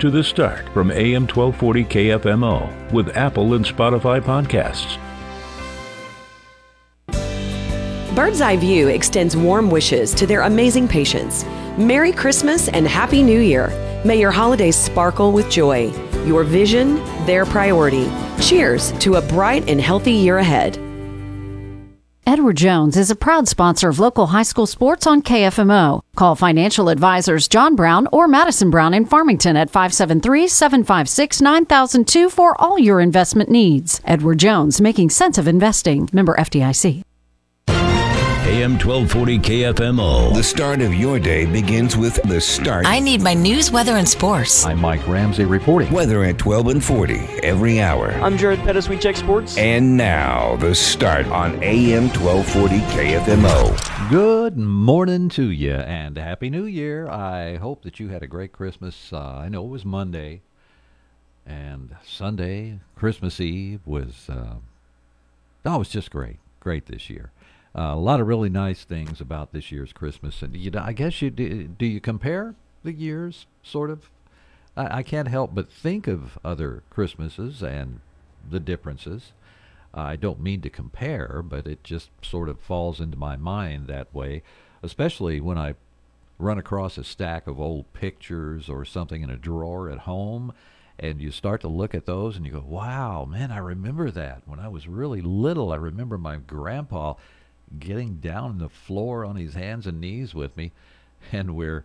to The Start from AM 1240 KFMO with Apple and Spotify podcasts. Bird's Eye View extends warm wishes to their amazing patients. Merry Christmas and Happy New Year. May your holidays sparkle with joy. Your vision, their priority. Cheers to a bright and healthy year ahead. Edward Jones is a proud sponsor of local high school sports on KFMO. Call financial advisors John Brown or Madison Brown in Farmington at 573 756 9002 for all your investment needs. Edward Jones, making sense of investing. Member FDIC. AM 1240 KFMO. The start of your day begins with the start. I need my news, weather, and sports. I'm Mike Ramsey reporting. Weather at 12 and 40 every hour. I'm Jared Pettis. We check sports. And now, the start on AM 1240 KFMO. Good morning to you and Happy New Year. I hope that you had a great Christmas. Uh, I know it was Monday and Sunday, Christmas Eve was, uh, oh, it was just great. Great this year. Uh, a lot of really nice things about this year's Christmas, and you know, I guess you do. Do you compare the years, sort of? I, I can't help but think of other Christmases and the differences. I don't mean to compare, but it just sort of falls into my mind that way, especially when I run across a stack of old pictures or something in a drawer at home and you start to look at those and you go, wow, man, I remember that. When I was really little, I remember my grandpa getting down on the floor on his hands and knees with me, and we're,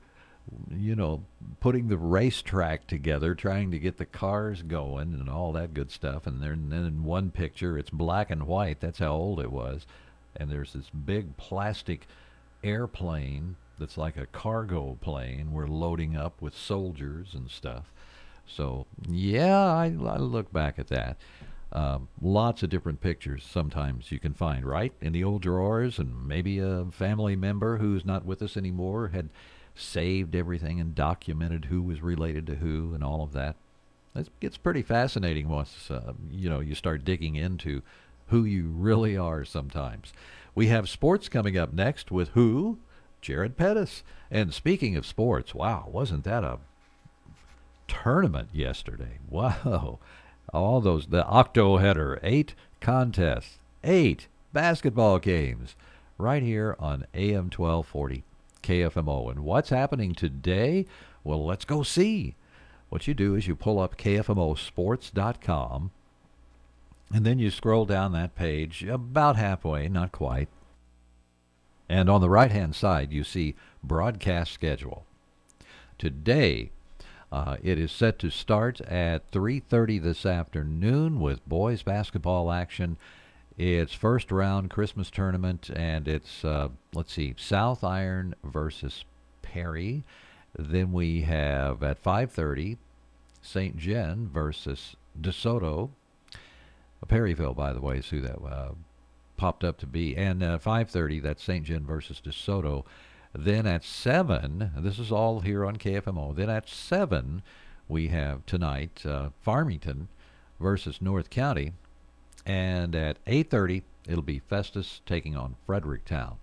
you know, putting the racetrack together, trying to get the cars going and all that good stuff. And then, then in one picture, it's black and white. That's how old it was. And there's this big plastic airplane that's like a cargo plane. We're loading up with soldiers and stuff. So yeah, I, I look back at that. Um, lots of different pictures sometimes you can find, right? In the old drawers, and maybe a family member who's not with us anymore had saved everything and documented who was related to who and all of that. It gets pretty fascinating once uh, you know you start digging into who you really are sometimes. We have sports coming up next with who? Jared Pettis. And speaking of sports, wow, wasn't that a tournament yesterday? Wow all those the octo header, eight contests, eight basketball games, right here on AM 1240 KFMO. And what's happening today? Well, let's go see. What you do is you pull up KFMOsports.com, and then you scroll down that page about halfway, not quite. And on the right hand side, you see broadcast schedule. Today, uh, it is set to start at 3:30 this afternoon with boys basketball action. It's first round Christmas tournament, and it's uh, let's see, South Iron versus Perry. Then we have at 5:30 St. John versus DeSoto. Perryville, by the way, is who that uh, popped up to be. And uh, 5:30 that's St. John versus DeSoto. Then at 7, this is all here on KFMO. Then at 7, we have tonight uh, Farmington versus North County. And at 8.30, it'll be Festus taking on Fredericktown.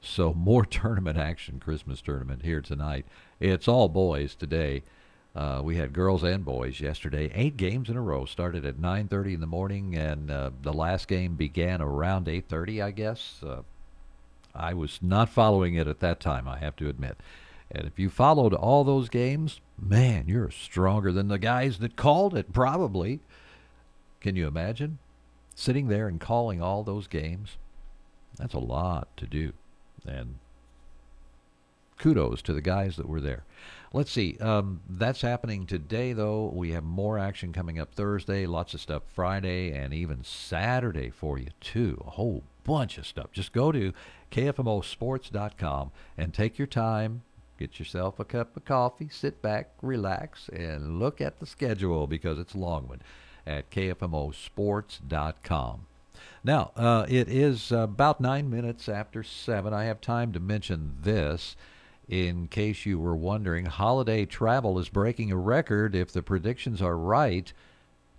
So more tournament action, Christmas tournament here tonight. It's all boys today. Uh, we had girls and boys yesterday. Eight games in a row. Started at 9:30 in the morning, and uh, the last game began around 8:30, I guess. Uh, I was not following it at that time, I have to admit. And if you followed all those games, man, you're stronger than the guys that called it, probably. Can you imagine? Sitting there and calling all those games? That's a lot to do. And kudos to the guys that were there. Let's see. Um, that's happening today, though. We have more action coming up Thursday, lots of stuff Friday, and even Saturday for you, too. A whole bunch of stuff. Just go to kfmosports.com and take your time. Get yourself a cup of coffee, sit back, relax, and look at the schedule because it's a long one. at kfmosports.com. Now, uh, it is about nine minutes after seven. I have time to mention this. In case you were wondering, holiday travel is breaking a record if the predictions are right.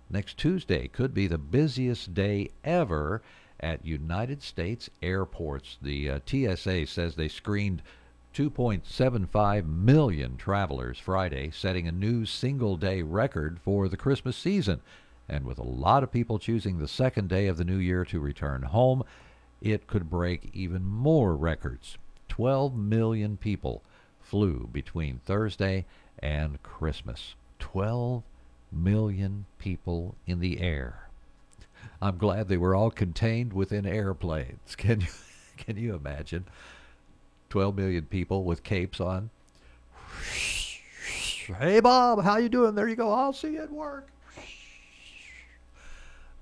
Next Tuesday could be the busiest day ever at United States airports. The uh, TSA says they screened 2.75 million travelers Friday, setting a new single day record for the Christmas season. And with a lot of people choosing the second day of the new year to return home, it could break even more records. 12 million people flew between Thursday and Christmas. 12 million people in the air. I'm glad they were all contained within airplanes. Can you can you imagine? 12 million people with capes on. Hey Bob, how you doing? There you go. I'll see you at work.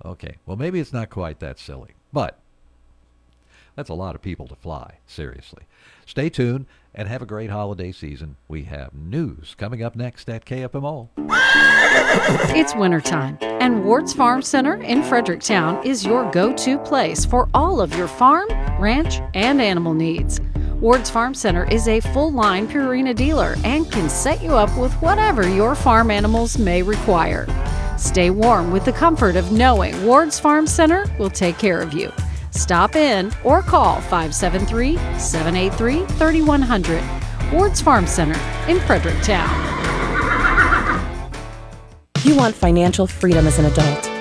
Okay, well, maybe it's not quite that silly, but that's a lot of people to fly, seriously. Stay tuned and have a great holiday season. We have news coming up next at KFMO. It's wintertime, and Ward's Farm Center in Fredericktown is your go to place for all of your farm, ranch, and animal needs. Ward's Farm Center is a full line Purina dealer and can set you up with whatever your farm animals may require. Stay warm with the comfort of knowing Ward's Farm Center will take care of you. Stop in or call 573 783 3100. Ward's Farm Center in Fredericktown. You want financial freedom as an adult.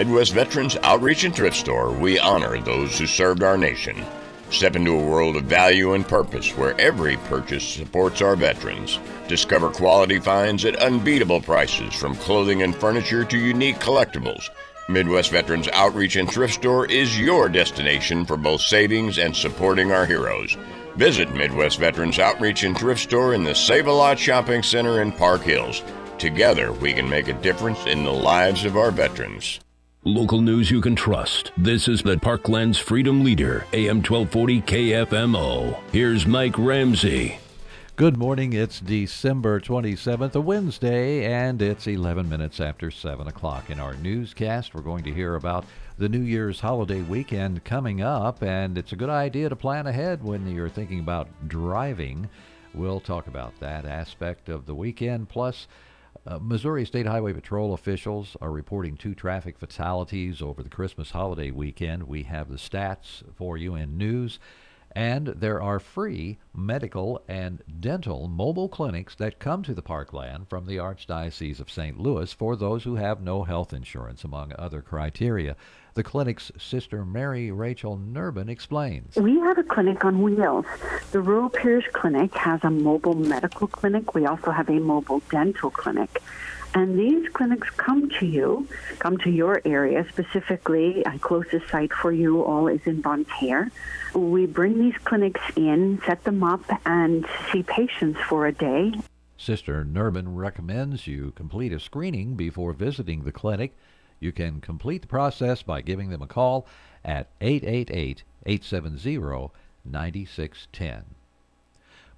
Midwest Veterans Outreach and Thrift Store, we honor those who served our nation. Step into a world of value and purpose where every purchase supports our veterans. Discover quality finds at unbeatable prices from clothing and furniture to unique collectibles. Midwest Veterans Outreach and Thrift Store is your destination for both savings and supporting our heroes. Visit Midwest Veterans Outreach and Thrift Store in the Save a Lot Shopping Center in Park Hills. Together, we can make a difference in the lives of our veterans. Local news you can trust. This is the Parkland's Freedom Leader, AM 1240 KFMO. Here's Mike Ramsey. Good morning. It's December 27th, a Wednesday, and it's 11 minutes after 7 o'clock. In our newscast, we're going to hear about the New Year's holiday weekend coming up, and it's a good idea to plan ahead when you're thinking about driving. We'll talk about that aspect of the weekend, plus uh, Missouri State Highway Patrol officials are reporting two traffic fatalities over the Christmas holiday weekend. We have the stats for you in news. And there are free medical and dental mobile clinics that come to the parkland from the Archdiocese of St. Louis for those who have no health insurance, among other criteria. The clinic's sister Mary Rachel Nurbin explains. We have a clinic on wheels. The Rural Parish Clinic has a mobile medical clinic. We also have a mobile dental clinic. And these clinics come to you, come to your area specifically. A closest site for you all is in Bonne Terre. We bring these clinics in, set them up, and see patients for a day. Sister Nurbin recommends you complete a screening before visiting the clinic. You can complete the process by giving them a call at 888 870 9610.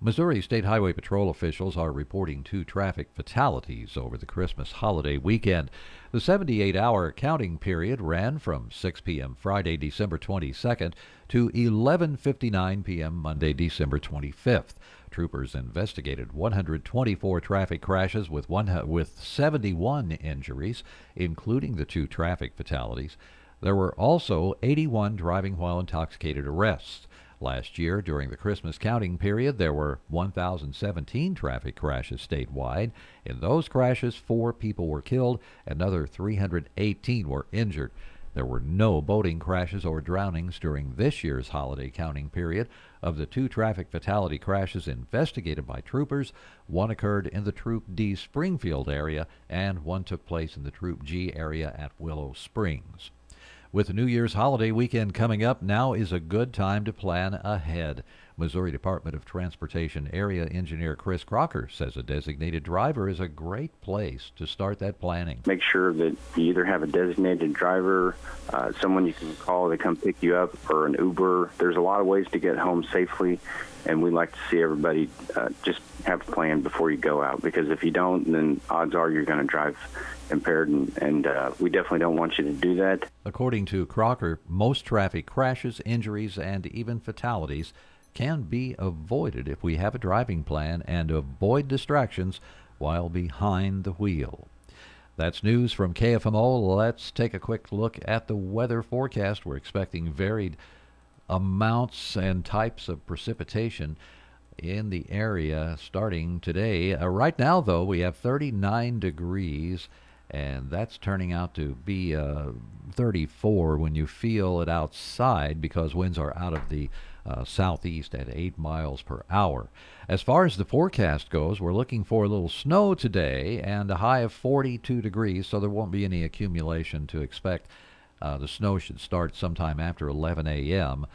Missouri State Highway Patrol officials are reporting two traffic fatalities over the Christmas holiday weekend. The 78 hour counting period ran from 6 p.m. Friday, December 22nd to 11:59 p.m. Monday, December 25th. Troopers investigated 124 traffic crashes with one with 71 injuries, including the two traffic fatalities. There were also 81 driving while intoxicated arrests. Last year, during the Christmas counting period, there were 1,017 traffic crashes statewide. In those crashes, four people were killed, another 318 were injured. There were no boating crashes or drownings during this year's holiday counting period. Of the two traffic fatality crashes investigated by troopers, one occurred in the Troop D Springfield area and one took place in the Troop G area at Willow Springs. With New Year's holiday weekend coming up, now is a good time to plan ahead. Missouri Department of Transportation Area Engineer Chris Crocker says a designated driver is a great place to start that planning. Make sure that you either have a designated driver, uh, someone you can call to come pick you up, or an Uber. There's a lot of ways to get home safely, and we like to see everybody uh, just have a plan before you go out because if you don't, then odds are you're going to drive impaired, and, and uh, we definitely don't want you to do that. According to Crocker, most traffic crashes, injuries, and even fatalities can be avoided if we have a driving plan and avoid distractions while behind the wheel. That's news from KFMO. Let's take a quick look at the weather forecast. We're expecting varied amounts and types of precipitation in the area starting today. Uh, right now, though, we have 39 degrees and that's turning out to be uh, 34 when you feel it outside because winds are out of the uh, southeast at 8 miles per hour. As far as the forecast goes, we're looking for a little snow today and a high of 42 degrees, so there won't be any accumulation to expect. Uh, the snow should start sometime after 11 a.m.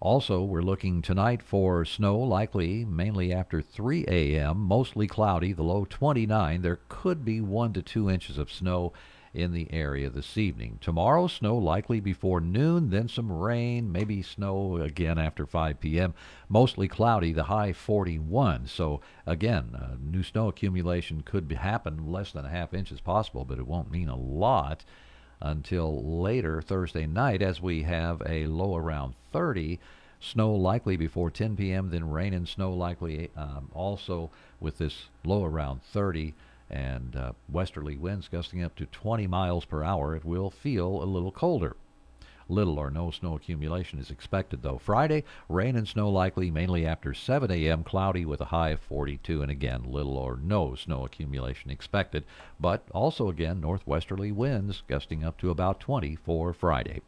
Also, we're looking tonight for snow, likely mainly after 3 a.m., mostly cloudy, the low 29. There could be 1 to 2 inches of snow in the area this evening. Tomorrow, snow likely before noon, then some rain, maybe snow again after 5 p.m. Mostly cloudy, the high 41. So, again, uh, new snow accumulation could happen, less than a half inch is possible, but it won't mean a lot until later Thursday night as we have a low around 30. Snow likely before 10 p.m., then rain and snow likely um, also with this low around 30 and uh, westerly winds gusting up to 20 miles per hour. It will feel a little colder. Little or no snow accumulation is expected, though. Friday, rain and snow likely mainly after 7 a.m., cloudy with a high of 42, and again, little or no snow accumulation expected, but also again, northwesterly winds gusting up to about 20 for Friday.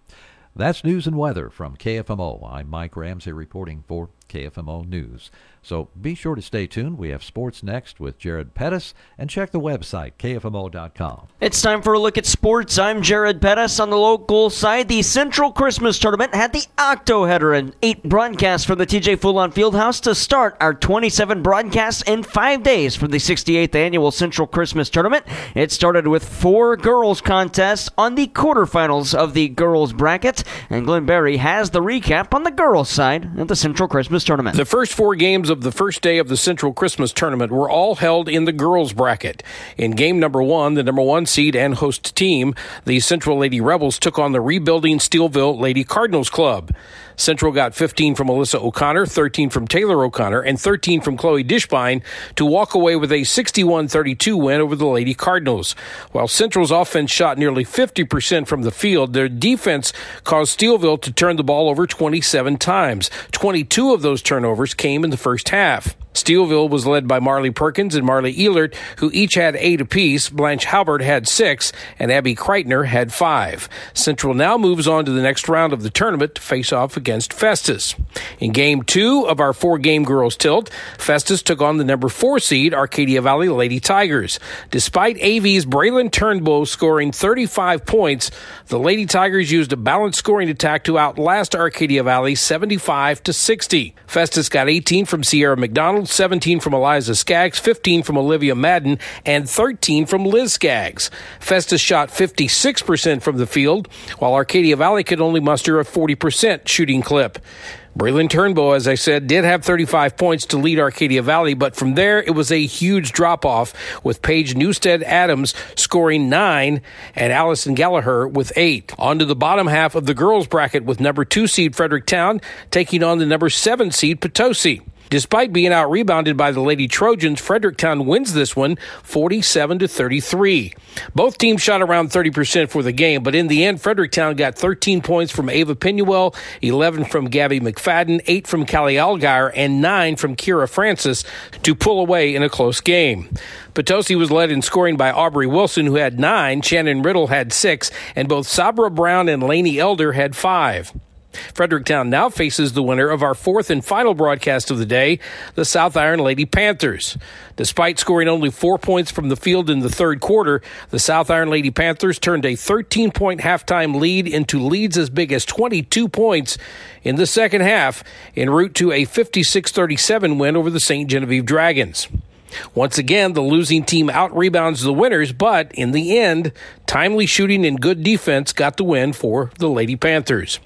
That's news and weather from KFMO. I'm Mike Ramsey reporting for KFMO News. So be sure to stay tuned. We have sports next with Jared Pettis and check the website, kfmo.com. It's time for a look at sports. I'm Jared Pettis. On the local side, the Central Christmas Tournament had the Octo Header and eight broadcasts from the TJ Fulon Fieldhouse to start our 27 broadcasts in five days for the 68th annual Central Christmas Tournament. It started with four girls contests on the quarterfinals of the girls bracket, and Glenn Berry has the recap on the girls side of the Central Christmas Tournament. The first four games of the first day of the Central Christmas Tournament were all held in the girls bracket. In game number one, the number one seed and host team, the Central Lady Rebels took on the rebuilding Steelville Lady Cardinals Club. Central got 15 from Alyssa O'Connor, 13 from Taylor O'Connor, and 13 from Chloe Dishbine to walk away with a 61 32 win over the Lady Cardinals. While Central's offense shot nearly 50% from the field, their defense caused Steelville to turn the ball over 27 times. 22 of those turnovers came in the first half. Steelville was led by Marley Perkins and Marley Ehlert, who each had eight apiece. Blanche Halbert had six, and Abby Kreitner had five. Central now moves on to the next round of the tournament to face off against Festus. In game two of our four game girls tilt, Festus took on the number four seed Arcadia Valley Lady Tigers. Despite AV's Braylon Turnbull scoring 35 points, the Lady Tigers used a balanced scoring attack to outlast Arcadia Valley 75 to 60. Festus got 18 from Sierra McDonald, 17 from Eliza Skaggs, 15 from Olivia Madden, and 13 from Liz Skaggs. Festus shot 56% from the field, while Arcadia Valley could only muster a 40% shooting clip. Braylon Turnbow, as I said, did have 35 points to lead Arcadia Valley, but from there it was a huge drop off with Paige Newstead Adams scoring nine and Allison Gallagher with eight. On to the bottom half of the girls bracket with number two seed Fredericktown taking on the number seven seed Potosi. Despite being out rebounded by the Lady Trojans, Fredericktown wins this one 47 to 33. Both teams shot around 30% for the game, but in the end, Fredericktown got 13 points from Ava Pinuel, 11 from Gabby McFadden, 8 from Callie Algeier, and 9 from Kira Francis to pull away in a close game. Potosi was led in scoring by Aubrey Wilson, who had 9, Shannon Riddle had 6, and both Sabra Brown and Laney Elder had 5. Fredericktown now faces the winner of our fourth and final broadcast of the day, the South Iron Lady Panthers. Despite scoring only four points from the field in the third quarter, the South Iron Lady Panthers turned a 13 point halftime lead into leads as big as 22 points in the second half, en route to a 56 37 win over the St. Genevieve Dragons. Once again, the losing team out rebounds the winners, but in the end, timely shooting and good defense got the win for the Lady Panthers.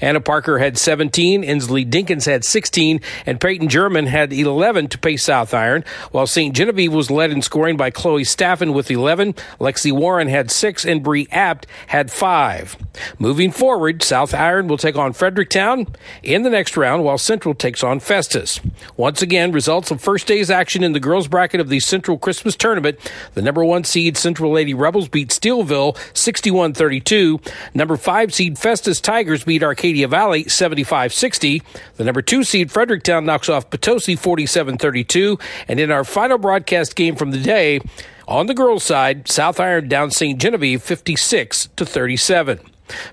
Anna Parker had 17, Inslee Dinkins had 16, and Peyton German had 11 to pay South Iron, while St. Genevieve was led in scoring by Chloe Staffen with 11, Lexi Warren had 6, and Bree Apt had 5. Moving forward, South Iron will take on Fredericktown in the next round, while Central takes on Festus. Once again, results of first day's action in the girls bracket of the Central Christmas Tournament. The number one seed Central Lady Rebels beat Steelville 61 32. Number five seed Festus Tigers beat Arcadia Valley 75 60. The number two seed Fredericktown knocks off Potosi 47 32. And in our final broadcast game from the day, on the girls' side, South Iron down St. Genevieve 56 to 37.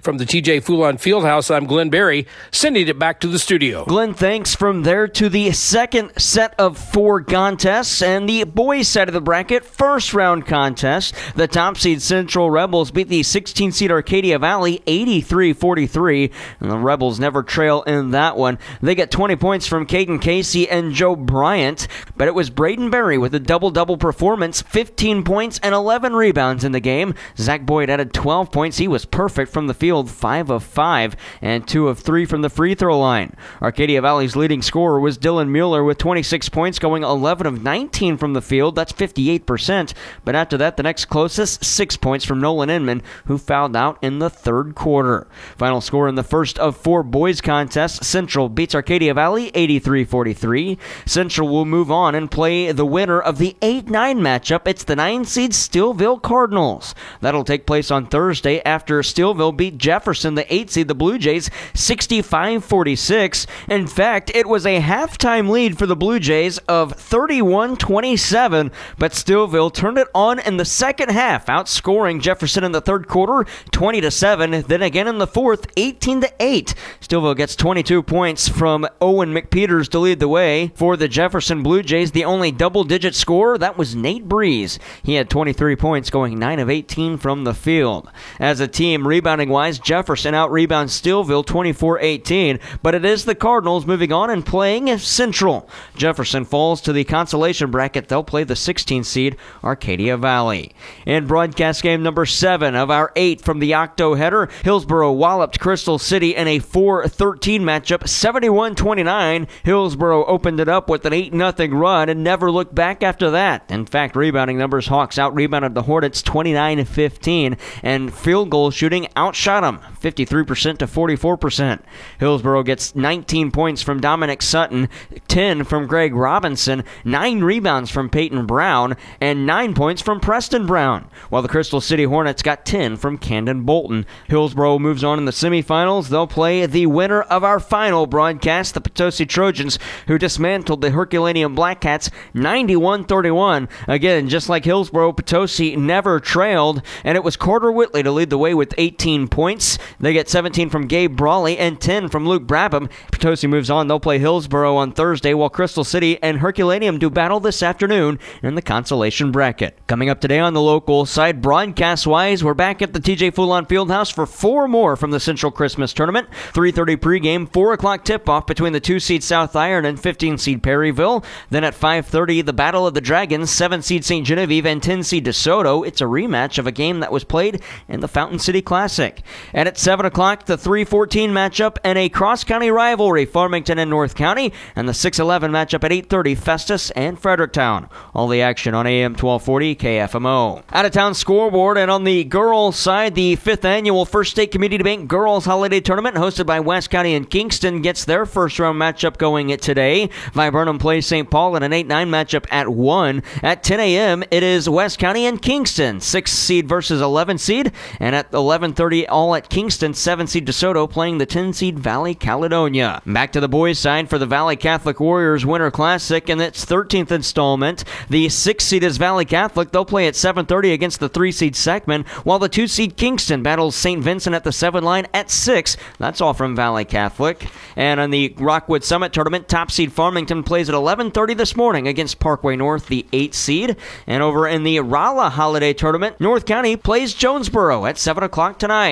From the TJ Fulon Fieldhouse, I'm Glenn Barry, sending it back to the studio. Glenn, thanks. From there to the second set of four contests and the boys' side of the bracket, first round contest. The top seed Central Rebels beat the 16 seed Arcadia Valley 83 43. And the Rebels never trail in that one. They get 20 points from Caden Casey and Joe Bryant, but it was Braden Berry with a double double performance 15 points and 11 rebounds in the game. Zach Boyd added 12 points. He was perfect from the field, 5 of 5, and 2 of 3 from the free throw line. Arcadia Valley's leading scorer was Dylan Mueller with 26 points, going 11 of 19 from the field. That's 58%. But after that, the next closest, 6 points from Nolan Inman, who fouled out in the third quarter. Final score in the first of four boys contests Central beats Arcadia Valley 83 43. Central will move on and play the winner of the 8 9 matchup. It's the 9 seed Steelville Cardinals. That'll take place on Thursday after Steelville beat Jefferson, the 8 seed, the Blue Jays, 65 46. In fact, it was a halftime lead for the Blue Jays of 31 27, but Steelville turned it on in the second half, outscoring Jefferson in the third quarter 20 to 7, then again in the fourth 18 to 8. Steelville gets 22 points from Owen McPeters to lead the way. For the Jefferson Blue Jays, the only double digit scorer, that was Nate Breeze. He had 23 points, going 9 of 18 from the field. As a team, rebounding wise, Jefferson out rebounds Steelville 24 18, but it is the Cardinals moving on and playing Central. Jefferson falls to the consolation bracket. They'll play the 16 seed Arcadia Valley. In broadcast game number 7 of our 8 from the Octo header, Hillsboro walloped Crystal City in a 4 13 matchup 71 29. Hillsboro opened it up with an 8 0 run and never looked back after that. In fact, rebounding numbers, Hawks out rebounded the Hornets 29 15, and field goal shooting outshot them 53% to 44%. Hillsboro gets 19 points from Dominic Sutton, 10 from Greg Robinson, 9 rebounds from Peyton Brown, and 9 points from Preston Brown, while the Crystal City Hornets got 10 from Camden Bolton. Hillsboro moves on in the semifinals. They'll play the winner of our final broadcast, the Potosi Trojans, who dismantled the Herculaneum Black Cats 91 31. Again, just like Hillsboro, Potosi never trailed, and it was Carter Whitley to lead the way with 18 points. They get 17 from Gabe Brawley and 10 from Luke Brabham. Potosi moves on. They'll play Hillsboro on Thursday, while Crystal City and Herculaneum do battle this afternoon in the consolation bracket. Coming up today on the local side, broadcast wise, we're back at the TJ Fulon Fieldhouse for four more from the Central Christmas Tournament. 3:30 pregame, 4 o'clock tip-off between the two seed South Iron and 15 seed Perryville. Then at 5:30, the Battle of the Dragons, 7 seed St. Genevieve and 10 seed DeSoto. It's a rematch of a game that was played in the Fountain City Classic. And at 7 o'clock, the 314 matchup and a cross-county rivalry, Farmington and North County, and the 611 matchup at 8.30, Festus and Fredericktown. All the action on AM 1240 KFMO. Out-of-town scoreboard, and on the girls' side, the 5th annual First State Community Bank Girls Holiday Tournament, hosted by West County and Kingston, gets their first-round matchup going today. Viburnum plays St. Paul in an 8-9 matchup at 1. At 10 a.m., it is West County and Kingston, 6 seed versus 11 seed, and at 11:30, all at Kingston, 7 seed DeSoto playing the 10 seed Valley Caledonia. Back to the boys' side for the Valley Catholic Warriors Winter Classic and its 13th installment. The 6 seed is Valley Catholic. They'll play at 7:30 against the 3 seed Seckman, while the 2 seed Kingston battles St. Vincent at the 7 line at 6. That's all from Valley Catholic. And on the Rockwood Summit tournament, top seed Farmington plays at 11:30 this morning against Parkway North, the 8 seed. And over in the Rolla Holiday Tournament, North County plays Jonesboro at 7 o'clock tonight.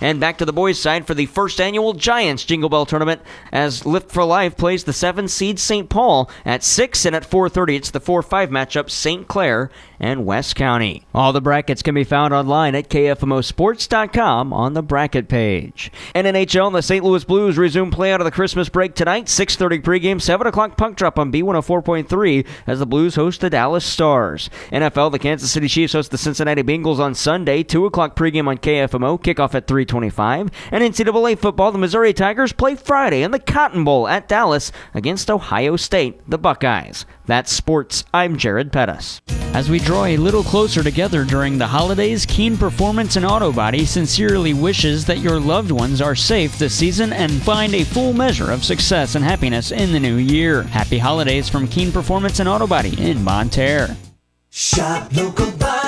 And back to the boys' side for the first annual Giants Jingle Bell Tournament as Lift for Life plays the 7 seed St. Paul at 6 and at 4:30 it's the 4-5 matchup St. Clair and West County. All the brackets can be found online at kfmosports.com on the bracket page. And NHL, the St. Louis Blues resume play out of the Christmas break tonight. 6:30 pregame, 7 o'clock puck drop on B104.3 as the Blues host the Dallas Stars. NFL, the Kansas City Chiefs host the Cincinnati Bengals on Sunday. 2 o'clock pregame on KFMO. Kickoff at 3:25. And NCAA football, the Missouri Tigers play Friday in the Cotton Bowl at Dallas against Ohio State, the Buckeyes. That's sports. I'm Jared Pettis. As we draw a little closer together during the holidays, Keen Performance and Auto Body sincerely wishes that your loved ones are safe this season and find a full measure of success and happiness in the new year. Happy holidays from Keen Performance and Auto Body in Bonne Terre. Shop local, buy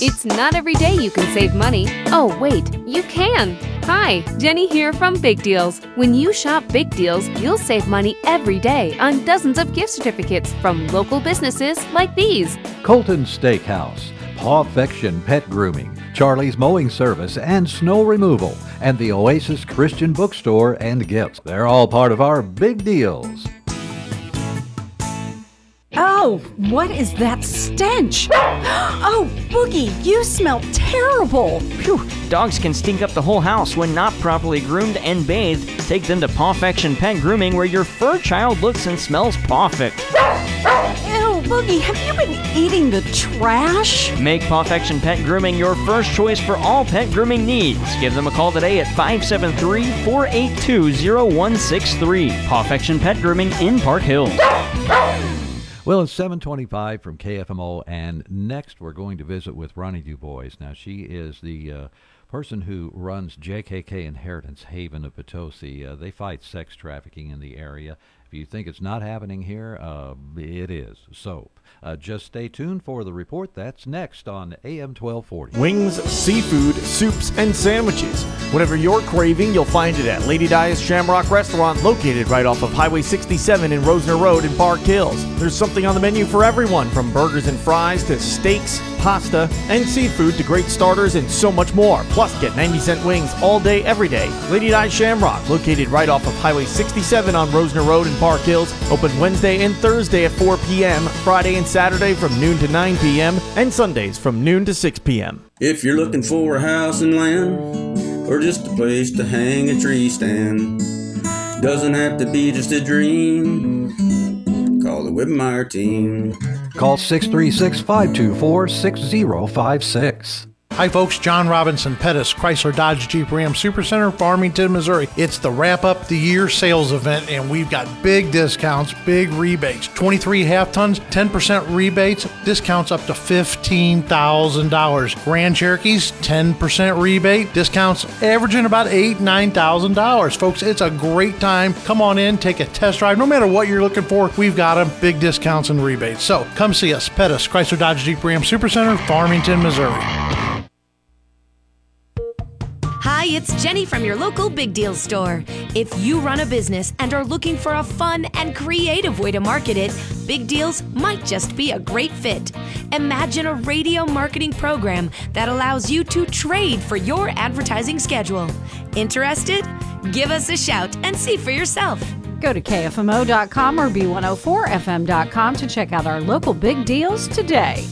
It's not every day you can save money. Oh, wait, you can. Hi, Jenny here from Big Deals. When you shop Big Deals, you'll save money every day on dozens of gift certificates from local businesses like these. Colton Steakhouse, Pawfection Pet Grooming, Charlie's Mowing Service and Snow Removal, and the Oasis Christian Bookstore and Gifts. They're all part of our big deals. Oh, what is that stench? Oh, Boogie, you smell terrible. Phew, dogs can stink up the whole house when not properly groomed and bathed. Take them to Pawfection Pet Grooming where your fur child looks and smells pawfect. Ew, Boogie, have you been eating the trash? Make Pawfection Pet Grooming your first choice for all pet grooming needs. Give them a call today at 573 482 0163. Pawfection Pet Grooming in Park Hills. Well, it's 725 from KFMO, and next we're going to visit with Ronnie DuBois. Now, she is the uh, person who runs JKK Inheritance Haven of Potosi. Uh, they fight sex trafficking in the area. If you think it's not happening here, uh, it is. So uh, just stay tuned for the report. That's next on AM 1240. Wings, seafood, soups, and sandwiches. Whatever you're craving, you'll find it at Lady Dia's Shamrock Restaurant, located right off of Highway 67 in Rosner Road in Park Hills. There's something on the menu for everyone, from burgers and fries to steaks, pasta, and seafood to great starters and so much more. Plus, get 90 cent wings all day, every day. Lady Dia's Shamrock, located right off of Highway 67 on Rosner Road in Park Hills, open Wednesday and Thursday at 4 p.m., Friday and Saturday from noon to 9 p.m., and Sundays from noon to 6 p.m. If you're looking for a house and land, or just a place to hang a tree stand, doesn't have to be just a dream. Call the Whitmire team. Call 636 524 6056. Hi, folks. John Robinson Pettis, Chrysler Dodge Jeep Ram Supercenter, Farmington, Missouri. It's the wrap up the year sales event, and we've got big discounts, big rebates. 23 half tons, 10% rebates, discounts up to $15,000. Grand Cherokees, 10% rebate, discounts averaging about $8,000, $9,000. Folks, it's a great time. Come on in, take a test drive. No matter what you're looking for, we've got them. Big discounts and rebates. So come see us, Pettis, Chrysler Dodge Jeep Ram Supercenter, Farmington, Missouri. Hi, it's Jenny from your local Big Deal store. If you run a business and are looking for a fun and creative way to market it, Big Deals might just be a great fit. Imagine a radio marketing program that allows you to trade for your advertising schedule. Interested? Give us a shout and see for yourself. Go to KFMO.com or B104FM.com to check out our local big deals today.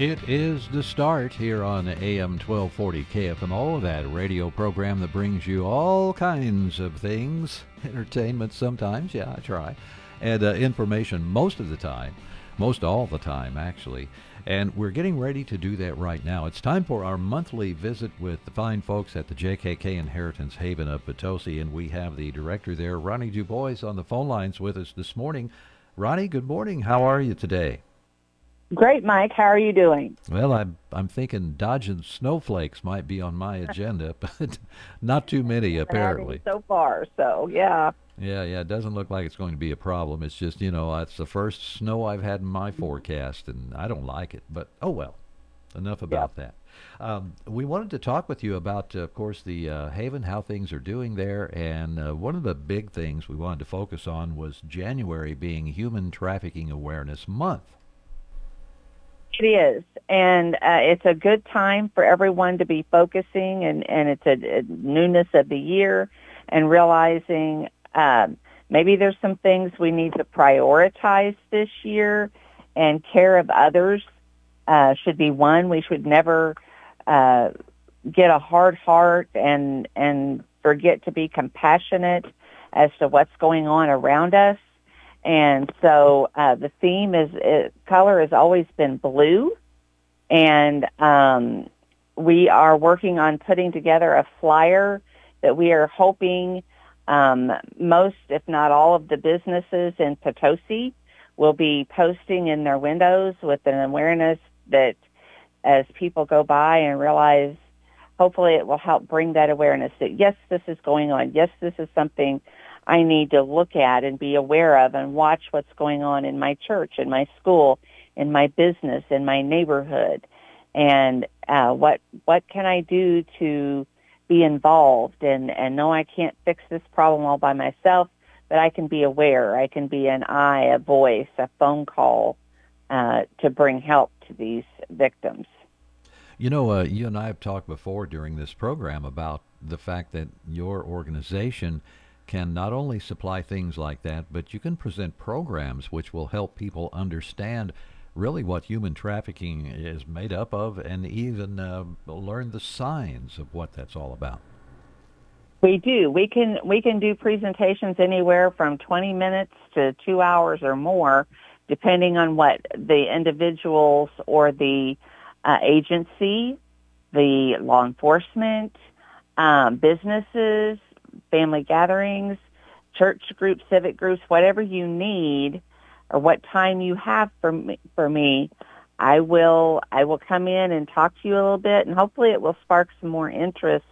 It is the start here on AM 1240 KFMO, that radio program that brings you all kinds of things. Entertainment sometimes, yeah, I try. And uh, information most of the time, most all the time, actually. And we're getting ready to do that right now. It's time for our monthly visit with the fine folks at the JKK Inheritance Haven of Potosi, and we have the director there, Ronnie Dubois, on the phone lines with us this morning. Ronnie, good morning. How are you today? Great, Mike. How are you doing? Well, I'm I'm thinking dodging snowflakes might be on my agenda, but not too many apparently. So far, so yeah. Yeah, yeah, it doesn't look like it's going to be a problem. It's just, you know, it's the first snow I've had in my forecast, and I don't like it. But oh well, enough about that. Um, we wanted to talk with you about, uh, of course, the uh, Haven, how things are doing there, and uh, one of the big things we wanted to focus on was January being Human Trafficking Awareness Month. It is, and uh, it's a good time for everyone to be focusing, and and it's a, a newness of the year, and realizing um, maybe there's some things we need to prioritize this year, and care of others uh, should be one. We should never uh, get a hard heart and and forget to be compassionate as to what's going on around us. And so uh, the theme is it, color has always been blue, and um, we are working on putting together a flyer that we are hoping um, most, if not all, of the businesses in Potosi will be posting in their windows with an awareness that as people go by and realize, hopefully it will help bring that awareness that yes, this is going on. Yes, this is something I need to look at and be aware of and watch what's going on in my church, in my school, in my business, in my neighborhood, and uh, what what can I do to be involved and and know I can't fix this problem all by myself, but I can be aware. I can be an eye, a voice, a phone call uh, to bring help to these victims. You know, uh, you and I have talked before during this program about the fact that your organization can not only supply things like that, but you can present programs which will help people understand really what human trafficking is made up of and even uh, learn the signs of what that's all about. We do. We can we can do presentations anywhere from 20 minutes to 2 hours or more depending on what the individuals or the uh, agency, the law enforcement, um, businesses, family gatherings, church groups, civic groups, whatever you need or what time you have for me, for me, I will I will come in and talk to you a little bit and hopefully it will spark some more interest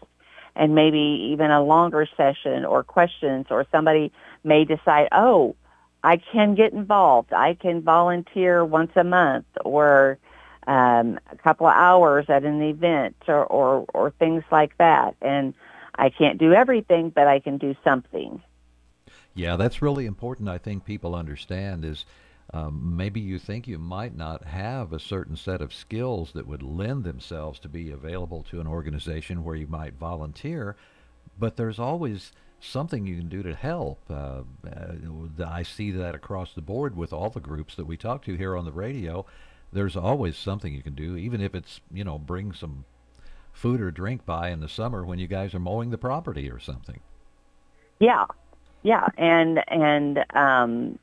and maybe even a longer session or questions or somebody may decide, "Oh, I can get involved. I can volunteer once a month or um, a couple of hours at an event or, or, or things like that. And I can't do everything, but I can do something. Yeah, that's really important. I think people understand is um, maybe you think you might not have a certain set of skills that would lend themselves to be available to an organization where you might volunteer, but there's always something you can do to help. Uh, uh, I see that across the board with all the groups that we talk to here on the radio. There's always something you can do, even if it's you know bring some food or drink by in the summer when you guys are mowing the property or something. Yeah, yeah, and and um,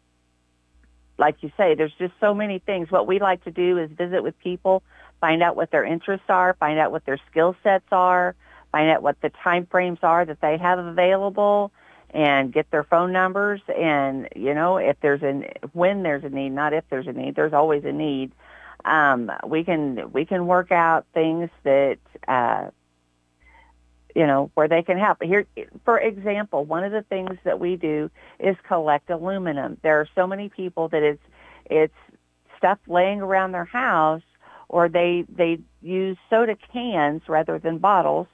like you say, there's just so many things. What we like to do is visit with people, find out what their interests are, find out what their skill sets are, find out what the time frames are that they have available, and get their phone numbers. And you know, if there's a when there's a need, not if there's a need. There's always a need. Um, we can we can work out things that uh, you know, where they can help. Here, for example, one of the things that we do is collect aluminum. There are so many people that it's it's stuff laying around their house, or they they use soda cans rather than bottles.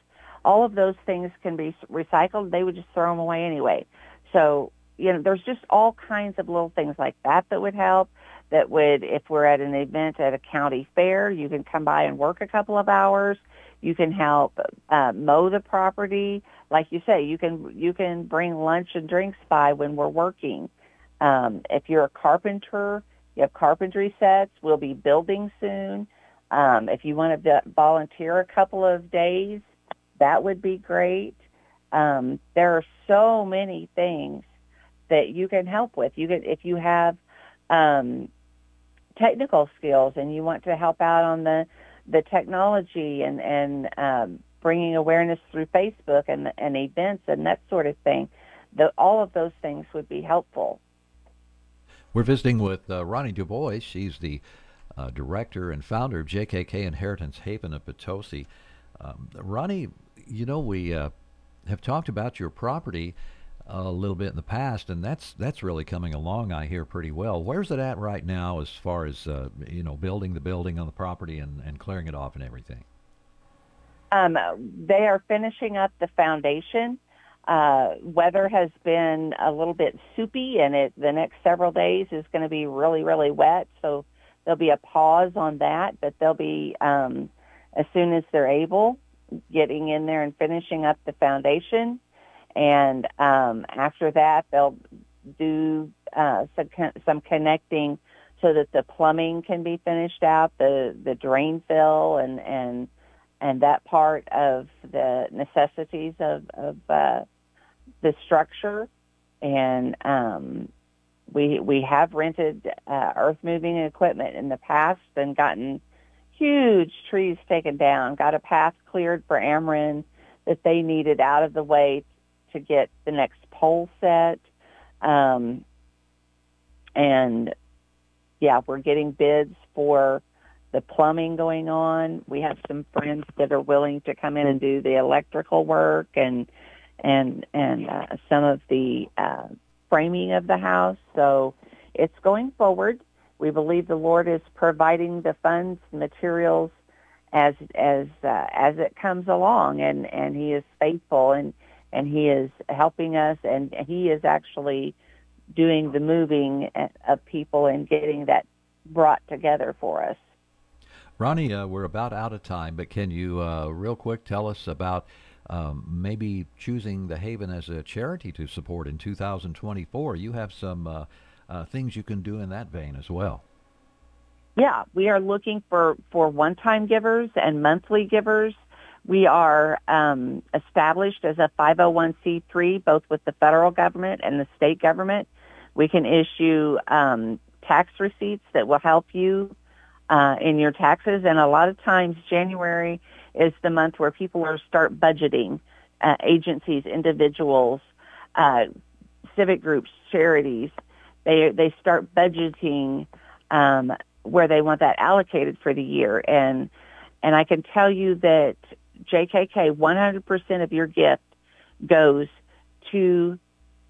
All of those things can be recycled. They would just throw them away anyway. So you know, there's just all kinds of little things like that that would help. That would, if we're at an event at a county fair, you can come by and work a couple of hours you can help uh, mow the property. Like you say, you can you can bring lunch and drinks by when we're working. Um, if you're a carpenter, you have carpentry sets. We'll be building soon. Um, if you want to volunteer a couple of days, that would be great. Um, there are so many things that you can help with. You can, if you have um, technical skills and you want to help out on the the technology and and um, bringing awareness through Facebook and and events and that sort of thing, the, all of those things would be helpful. We're visiting with uh, Ronnie Dubois. She's the uh, director and founder of JKK Inheritance Haven of Potosi. Um, Ronnie, you know we uh, have talked about your property a little bit in the past, and that's that's really coming along. I hear pretty well. Where's it at right now, as far as uh, you know, building the building on the property and, and clearing it off and everything? Um, they are finishing up the foundation. Uh, weather has been a little bit soupy, and it the next several days is going to be really, really wet. So there'll be a pause on that, but they'll be um, as soon as they're able getting in there and finishing up the foundation. And um, after that, they'll do uh, some, some connecting so that the plumbing can be finished out, the the drain fill, and and and that part of the necessities of of uh, the structure. And um, we we have rented uh, earth moving equipment in the past and gotten huge trees taken down, got a path cleared for Ameren that they needed out of the way to get the next pole set. Um, and yeah, we're getting bids for the plumbing going on. We have some friends that are willing to come in and do the electrical work and and and uh, some of the uh, framing of the house. So it's going forward. We believe the Lord is providing the funds, materials as as uh, as it comes along, and and He is faithful, and and He is helping us, and He is actually doing the moving of people and getting that brought together for us. Ronnie, uh, we're about out of time, but can you uh, real quick tell us about um, maybe choosing the Haven as a charity to support in 2024? You have some uh, uh, things you can do in that vein as well. Yeah, we are looking for, for one-time givers and monthly givers. We are um, established as a 501c3, both with the federal government and the state government. We can issue um, tax receipts that will help you uh, in your taxes. And a lot of times, January is the month where people are start budgeting. Uh, agencies, individuals, uh, civic groups, charities, they they start budgeting um, where they want that allocated for the year. And and I can tell you that JKK, 100% of your gift goes to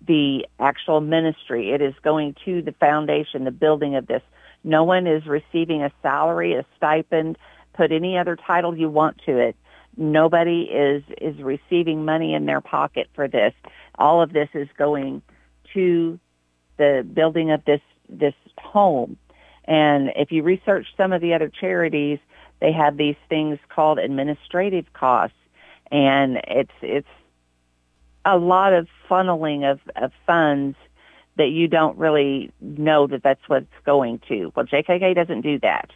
the actual ministry. It is going to the foundation, the building of this. No one is receiving a salary, a stipend, put any other title you want to it. Nobody is is receiving money in their pocket for this. All of this is going to the building of this this home. And if you research some of the other charities, they have these things called administrative costs, and it's it's a lot of funneling of, of funds that you don't really know that that's what it's going to. Well, JKK doesn't do that.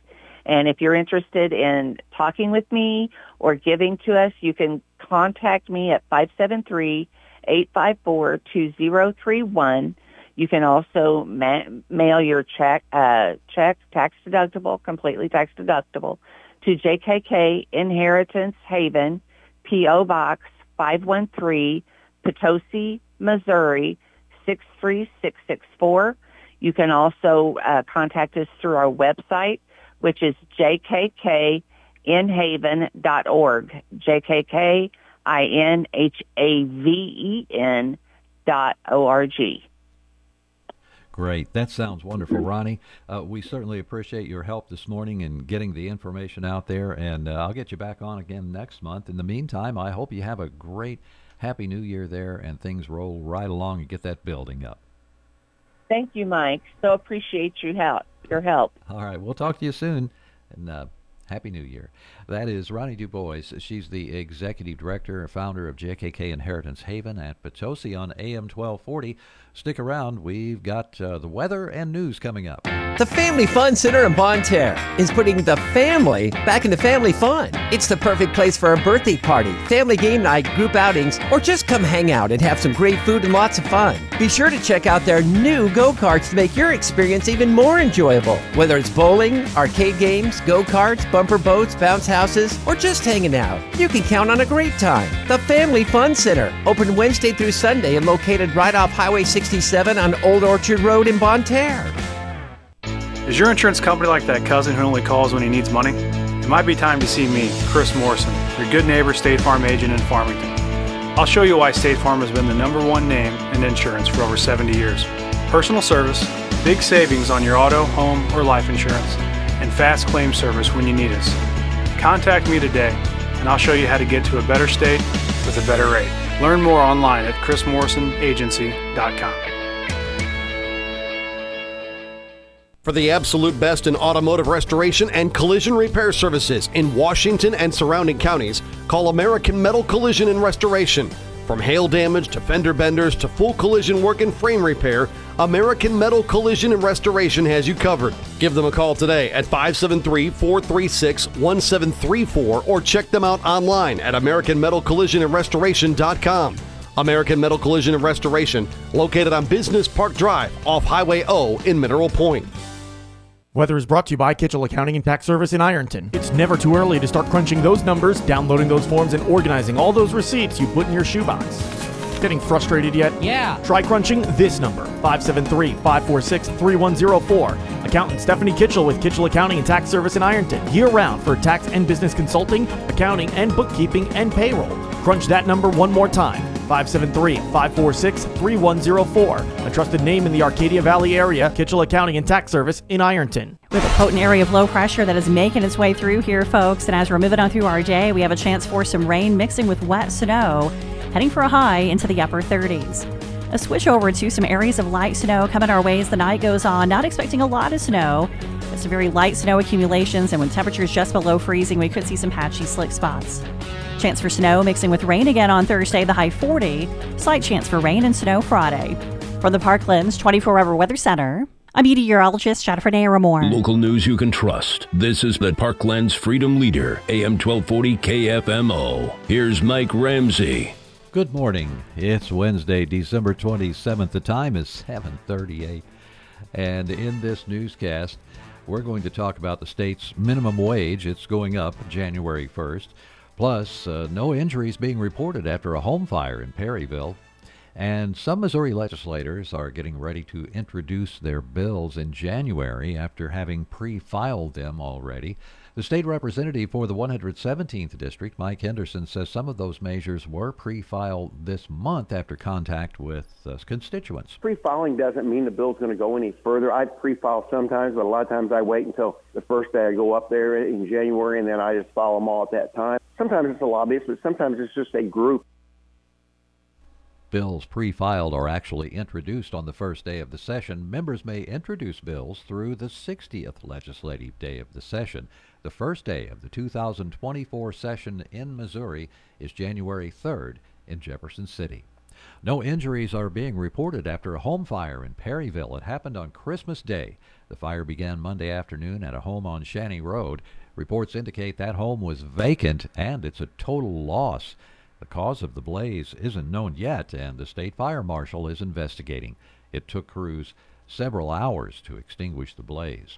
And if you're interested in talking with me or giving to us, you can contact me at 573-854-2031 you can also ma- mail your check, uh, check tax deductible, completely tax deductible, to JKK Inheritance Haven, P.O. Box 513, Potosi, Missouri 63664. You can also uh, contact us through our website, which is jkkinhaven.org. J-K-K-I-N-H-A-V-E-N dot O-R-G. Great. That sounds wonderful, Ronnie. Uh, we certainly appreciate your help this morning in getting the information out there, and uh, I'll get you back on again next month. In the meantime, I hope you have a great, happy new year there and things roll right along and get that building up. Thank you, Mike. So appreciate your help. Your help. All right. We'll talk to you soon. And uh, Happy New Year. That is Ronnie Dubois. She's the executive director and founder of JKK Inheritance Haven at Potosi on AM 1240. Stick around. We've got uh, the weather and news coming up. The Family Fun Center in Bonne Terre is putting the family back into family fun. It's the perfect place for a birthday party, family game night, group outings, or just come hang out and have some great food and lots of fun. Be sure to check out their new go karts to make your experience even more enjoyable. Whether it's bowling, arcade games, go karts, bumper boats, bounce houses, or just hanging out, you can count on a great time. The Family Fun Center, open Wednesday through Sunday and located right off Highway 67 on Old Orchard Road in Bonne Terre. Is your insurance company like that cousin who only calls when he needs money? It might be time to see me, Chris Morrison, your good neighbor State Farm agent in Farmington. I'll show you why State Farm has been the number one name in insurance for over 70 years. Personal service, big savings on your auto, home, or life insurance, and fast claim service when you need us. Contact me today, and I'll show you how to get to a better state with a better rate. Learn more online at chrismorrisonagency.com. For the absolute best in automotive restoration and collision repair services in Washington and surrounding counties, call American Metal Collision and Restoration. From hail damage to fender benders to full collision work and frame repair, American Metal Collision and Restoration has you covered. Give them a call today at 573 436 1734 or check them out online at AmericanMetalCollisionAndRestoration.com. American Metal Collision and Restoration, located on Business Park Drive off Highway O in Mineral Point. Weather is brought to you by Kitchell Accounting and Tax Service in Ironton. It's never too early to start crunching those numbers, downloading those forms, and organizing all those receipts you put in your shoebox. Getting frustrated yet? Yeah. Try crunching this number 573 546 3104. Accountant Stephanie Kitchell with Kitchell Accounting and Tax Service in Ironton, year round for tax and business consulting, accounting, and bookkeeping and payroll. Crunch that number one more time 573 546 3104. A trusted name in the Arcadia Valley area, Kitchell Accounting and Tax Service in Ironton. We have a potent area of low pressure that is making its way through here, folks. And as we're moving on through our day, we have a chance for some rain mixing with wet snow, heading for a high into the upper 30s. A switch over to some areas of light snow coming our way as the night goes on. Not expecting a lot of snow, but some very light snow accumulations. And when temperatures just below freezing, we could see some patchy slick spots. Chance for snow mixing with rain again on Thursday, the high 40. Slight chance for rain and snow Friday. From the Parklands 24 Hour Weather Center, I'm meteorologist Jennifer Naramore. Local news you can trust. This is the Parklands Freedom Leader, AM 1240 KFMO. Here's Mike Ramsey. Good morning. It's Wednesday, December 27th. The time is 7:38. And in this newscast, we're going to talk about the state's minimum wage. It's going up January 1st. Plus, uh, no injuries being reported after a home fire in Perryville. And some Missouri legislators are getting ready to introduce their bills in January after having pre filed them already. The state representative for the 117th district, Mike Henderson, says some of those measures were pre filed this month after contact with uh, constituents. Pre-filing doesn't mean the bill's going to go any further. I pre-file sometimes, but a lot of times I wait until the first day I go up there in January, and then I just file them all at that time. Sometimes it's a lobbyist, but sometimes it's just a group. Bills pre filed are actually introduced on the first day of the session. Members may introduce bills through the 60th legislative day of the session. The first day of the 2024 session in Missouri is January 3rd in Jefferson City. No injuries are being reported after a home fire in Perryville. It happened on Christmas Day. The fire began Monday afternoon at a home on Shanny Road. Reports indicate that home was vacant and it's a total loss. The cause of the blaze isn't known yet, and the state fire marshal is investigating. It took crews several hours to extinguish the blaze.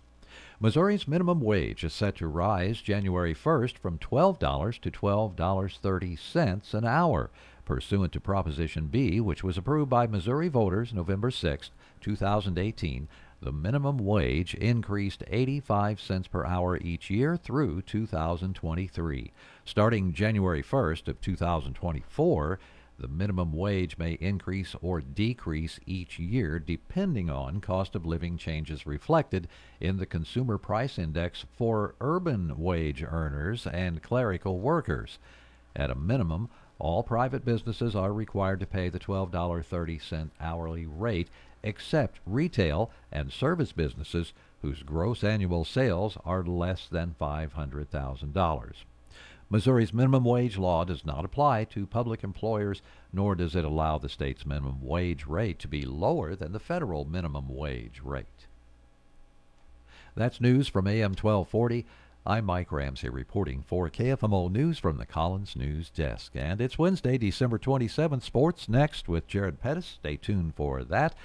Missouri's minimum wage is set to rise January 1st from $12 to $12.30 an hour, pursuant to Proposition B, which was approved by Missouri voters November 6, 2018. The minimum wage increased 85 cents per hour each year through 2023. Starting January 1st of 2024, the minimum wage may increase or decrease each year depending on cost of living changes reflected in the Consumer Price Index for urban wage earners and clerical workers. At a minimum, all private businesses are required to pay the $12.30 hourly rate except retail and service businesses whose gross annual sales are less than $500,000. Missouri's minimum wage law does not apply to public employers, nor does it allow the state's minimum wage rate to be lower than the federal minimum wage rate. That's news from AM 1240. I'm Mike Ramsey reporting for KFMO News from the Collins News Desk. And it's Wednesday, December 27th. Sports next with Jared Pettis. Stay tuned for that.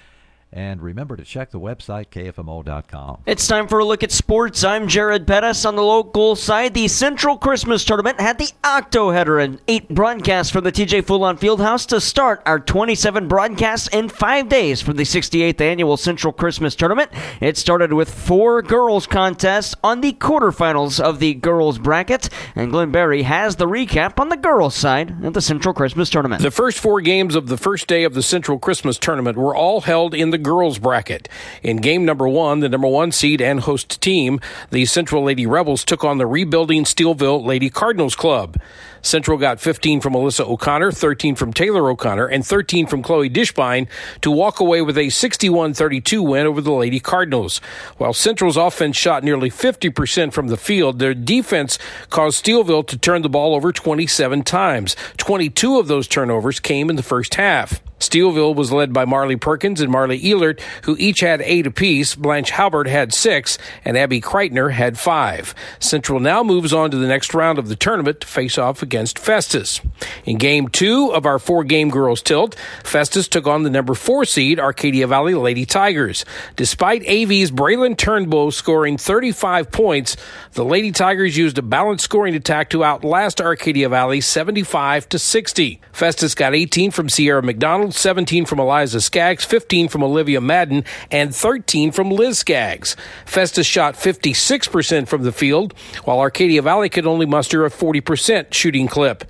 And remember to check the website, kfmo.com. It's time for a look at sports. I'm Jared Pettis. On the local side, the Central Christmas Tournament had the Octo header and eight broadcasts from the TJ Fulon Fieldhouse to start our 27 broadcasts in five days for the 68th annual Central Christmas Tournament. It started with four girls contests on the quarterfinals of the girls bracket, and Glenn Berry has the recap on the girls side of the Central Christmas Tournament. The first four games of the first day of the Central Christmas Tournament were all held in the girls bracket. In game number one, the number one seed and host team, the Central Lady Rebels took on the rebuilding Steelville Lady Cardinals Club. Central got 15 from Alyssa O'Connor, 13 from Taylor O'Connor, and 13 from Chloe Dishbine to walk away with a 61 32 win over the Lady Cardinals. While Central's offense shot nearly 50% from the field, their defense caused Steelville to turn the ball over 27 times. 22 of those turnovers came in the first half. Steelville was led by Marley Perkins and Marley Ehlert, who each had eight apiece. Blanche Halbert had six, and Abby Kreitner had five. Central now moves on to the next round of the tournament to face off against Festus. In game two of our four game girls tilt, Festus took on the number four seed Arcadia Valley Lady Tigers. Despite AV's Braylon Turnbull scoring 35 points, the Lady Tigers used a balanced scoring attack to outlast Arcadia Valley 75 to 60. Festus got 18 from Sierra McDonald, 17 from Eliza Skaggs, 15 from Olivia Madden, and 13 from Liz Skaggs. Festus shot 56% from the field, while Arcadia Valley could only muster a 40% shooting clip.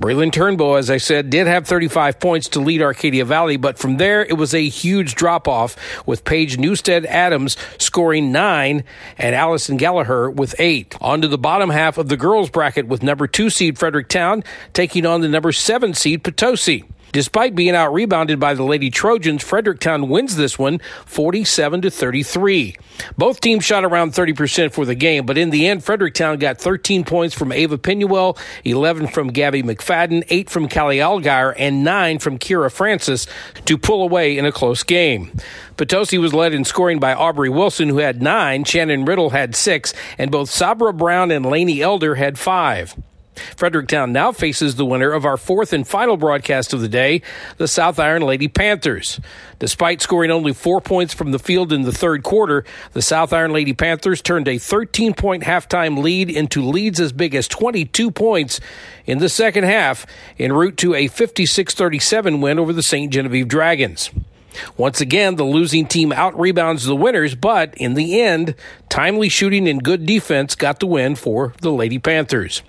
Braylon Turnbow, as I said, did have 35 points to lead Arcadia Valley, but from there it was a huge drop off with Paige Newstead Adams scoring nine and Allison Gallagher with eight. On to the bottom half of the girls bracket with number two seed Fredericktown taking on the number seven seed Potosi. Despite being out rebounded by the Lady Trojans, Fredericktown wins this one 47 to 33. Both teams shot around 30% for the game, but in the end, Fredericktown got 13 points from Ava Pinuel, 11 from Gabby McFadden, 8 from Callie Algeier, and 9 from Kira Francis to pull away in a close game. Potosi was led in scoring by Aubrey Wilson, who had 9, Shannon Riddle had 6, and both Sabra Brown and Laney Elder had 5. Fredericktown now faces the winner of our fourth and final broadcast of the day, the South Iron Lady Panthers. Despite scoring only four points from the field in the third quarter, the South Iron Lady Panthers turned a 13 point halftime lead into leads as big as 22 points in the second half, en route to a 56 37 win over the St. Genevieve Dragons. Once again, the losing team out rebounds the winners, but in the end, timely shooting and good defense got the win for the Lady Panthers.